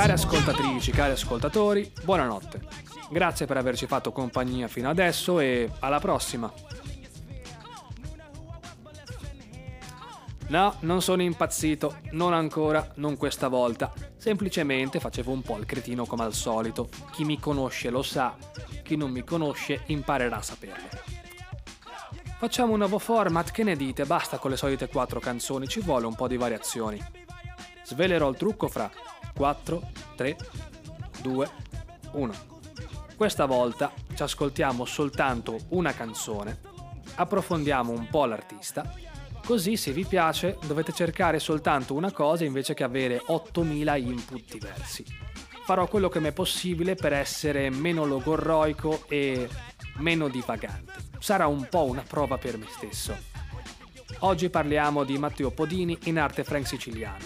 Cari ascoltatrici, cari ascoltatori, buonanotte. Grazie per averci fatto compagnia fino adesso e alla prossima. No, non sono impazzito, non ancora, non questa volta. Semplicemente facevo un po' il cretino come al solito. Chi mi conosce lo sa, chi non mi conosce imparerà a saperlo. Facciamo un nuovo format, che ne dite? Basta con le solite quattro canzoni, ci vuole un po' di variazioni. Svelerò il trucco fra 4, 3, 2, 1. Questa volta ci ascoltiamo soltanto una canzone, approfondiamo un po' l'artista Così se vi piace dovete cercare soltanto una cosa invece che avere 8000 input diversi. Farò quello che mi è possibile per essere meno logorroico e meno divagante. Sarà un po' una prova per me stesso. Oggi parliamo di Matteo Podini in arte frank siciliano,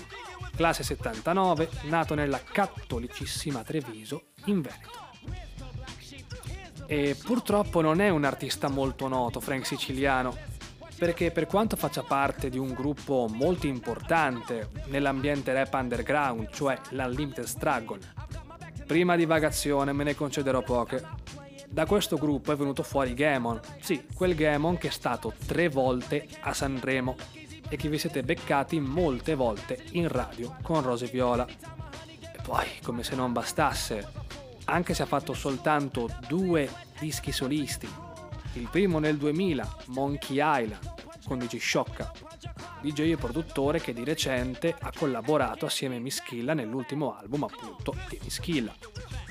classe 79, nato nella cattolicissima Treviso, in Veneto. E purtroppo non è un artista molto noto, Frank Siciliano, perché per quanto faccia parte di un gruppo molto importante nell'ambiente rap underground, cioè l'Unlimited Struggle, prima divagazione me ne concederò poche. Da questo gruppo è venuto fuori Gamon, sì, quel Gamon che è stato tre volte a Sanremo e che vi siete beccati molte volte in radio con Rose Viola. E poi, come se non bastasse, anche se ha fatto soltanto due dischi solisti il primo nel 2000, Monkey Island, con DJ Sciocca, DJ e produttore che di recente ha collaborato assieme a Mischilla nell'ultimo album appunto di Mischilla.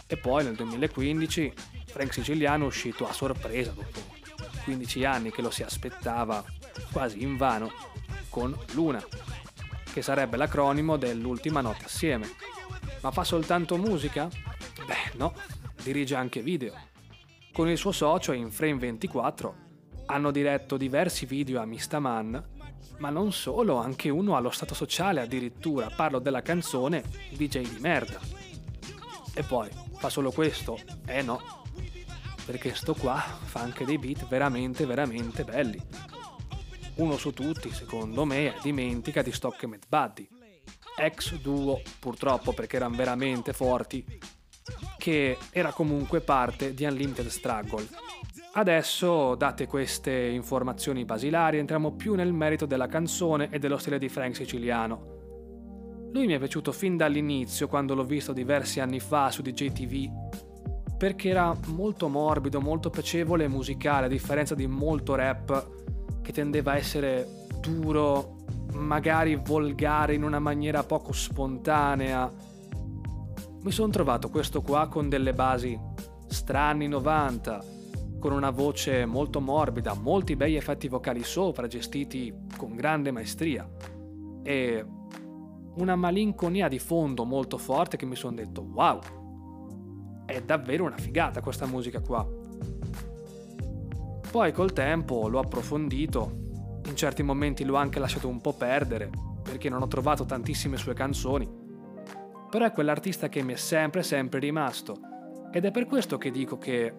E poi nel 2015 Frank Siciliano è uscito a sorpresa dopo 15 anni che lo si aspettava quasi invano con Luna, che sarebbe l'acronimo dell'ultima notte assieme. Ma fa soltanto musica? Beh no, dirige anche video con il suo socio in Frame 24 hanno diretto diversi video a Mistaman, ma non solo, anche uno allo stato sociale addirittura, parlo della canzone DJ di merda. E poi, fa solo questo? Eh no, perché sto qua fa anche dei beat veramente veramente belli. Uno su tutti, secondo me, è Dimentica di Stock e Mad Buddy. Ex duo, purtroppo perché erano veramente forti, che era comunque parte di Unlimited Struggle. Adesso, date queste informazioni basilari, entriamo più nel merito della canzone e dello stile di Frank Siciliano. Lui mi è piaciuto fin dall'inizio, quando l'ho visto diversi anni fa su DJTV, perché era molto morbido, molto piacevole e musicale, a differenza di molto rap che tendeva a essere duro, magari volgare in una maniera poco spontanea mi sono trovato questo qua con delle basi strani 90, con una voce molto morbida, molti bei effetti vocali sopra, gestiti con grande maestria, e una malinconia di fondo molto forte che mi sono detto wow, è davvero una figata questa musica qua. Poi col tempo l'ho approfondito, in certi momenti l'ho anche lasciato un po' perdere, perché non ho trovato tantissime sue canzoni, però è quell'artista che mi è sempre sempre rimasto ed è per questo che dico che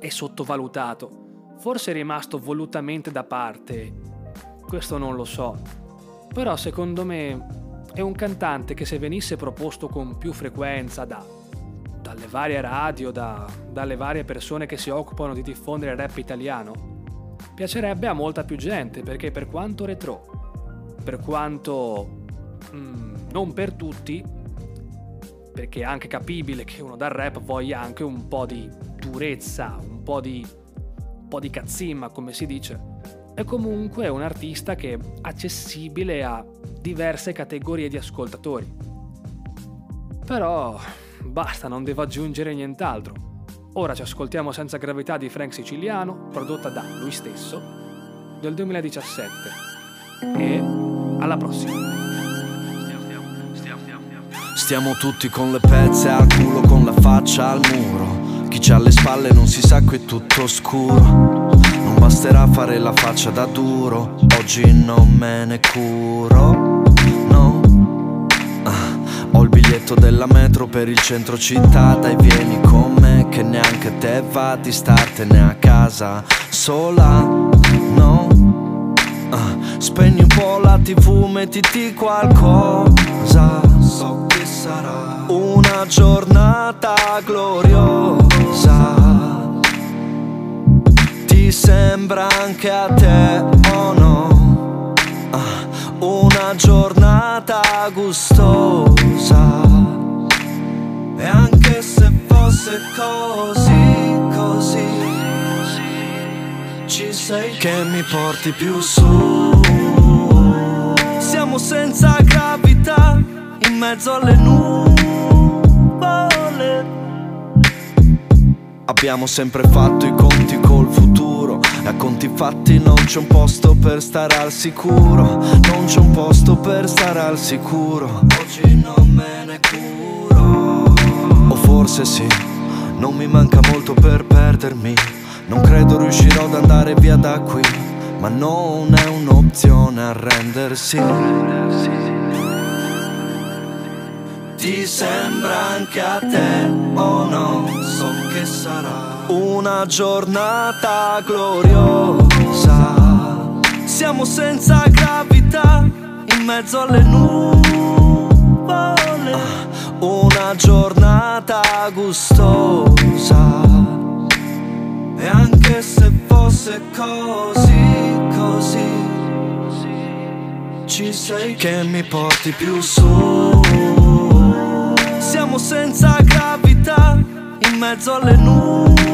è sottovalutato. Forse è rimasto volutamente da parte, questo non lo so. Però secondo me è un cantante che se venisse proposto con più frequenza da, varie radio, da, dalle varie persone che si occupano di diffondere il rap italiano, piacerebbe a molta più gente perché per quanto retro, per quanto mm, non per tutti, perché è anche capibile che uno dal rap voglia anche un po' di durezza, un po' di, un po' di cazzimma, come si dice. È comunque un artista che è accessibile a diverse categorie di ascoltatori. Però basta, non devo aggiungere nient'altro. Ora ci ascoltiamo Senza gravità di Frank Siciliano, prodotta da lui stesso, del 2017. E alla prossima! Stiamo tutti con le pezze al culo, con la faccia al muro. Chi c'ha le spalle non si sa qui è tutto scuro. Non basterà fare la faccia da duro, oggi non me ne curo. Ho il biglietto della metro per il centro città, dai vieni con me che neanche te va di startene a casa sola. No. Ah, spegni un po' la tv, mettiti qualcosa. So sarà una giornata gloriosa. Ti sembra anche a te o no? Ah, una giornata gustosa. E anche se fosse così, così, ci sei che mi porti più su. Siamo senza gravità in mezzo alle nuvole. Abbiamo sempre fatto i conti col futuro conti fatti non c'è un posto per stare al sicuro. Non c'è un posto per stare al sicuro. Oggi non me ne curo. O forse sì, non mi manca molto per perdermi. Non credo riuscirò ad andare via da qui Ma non è un'opzione arrendersi. Ti sembra anche a te o no? So che sarà una giornata gloriosa. Siamo senza gravità in mezzo alle nuvole. Una giornata gustosa. E anche se fosse così, così, ci sei che mi porti più su siamo senza gravità in mezzo alle nuvole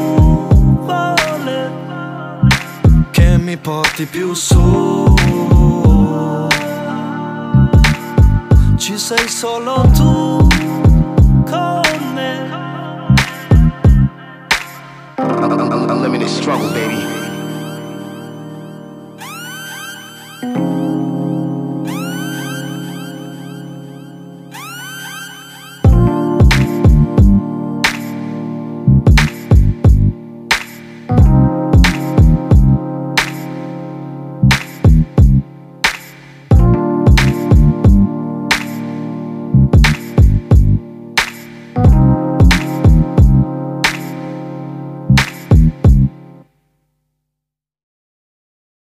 mi porti più su. Ci sei solo tu con me. Unlimited struggle, baby.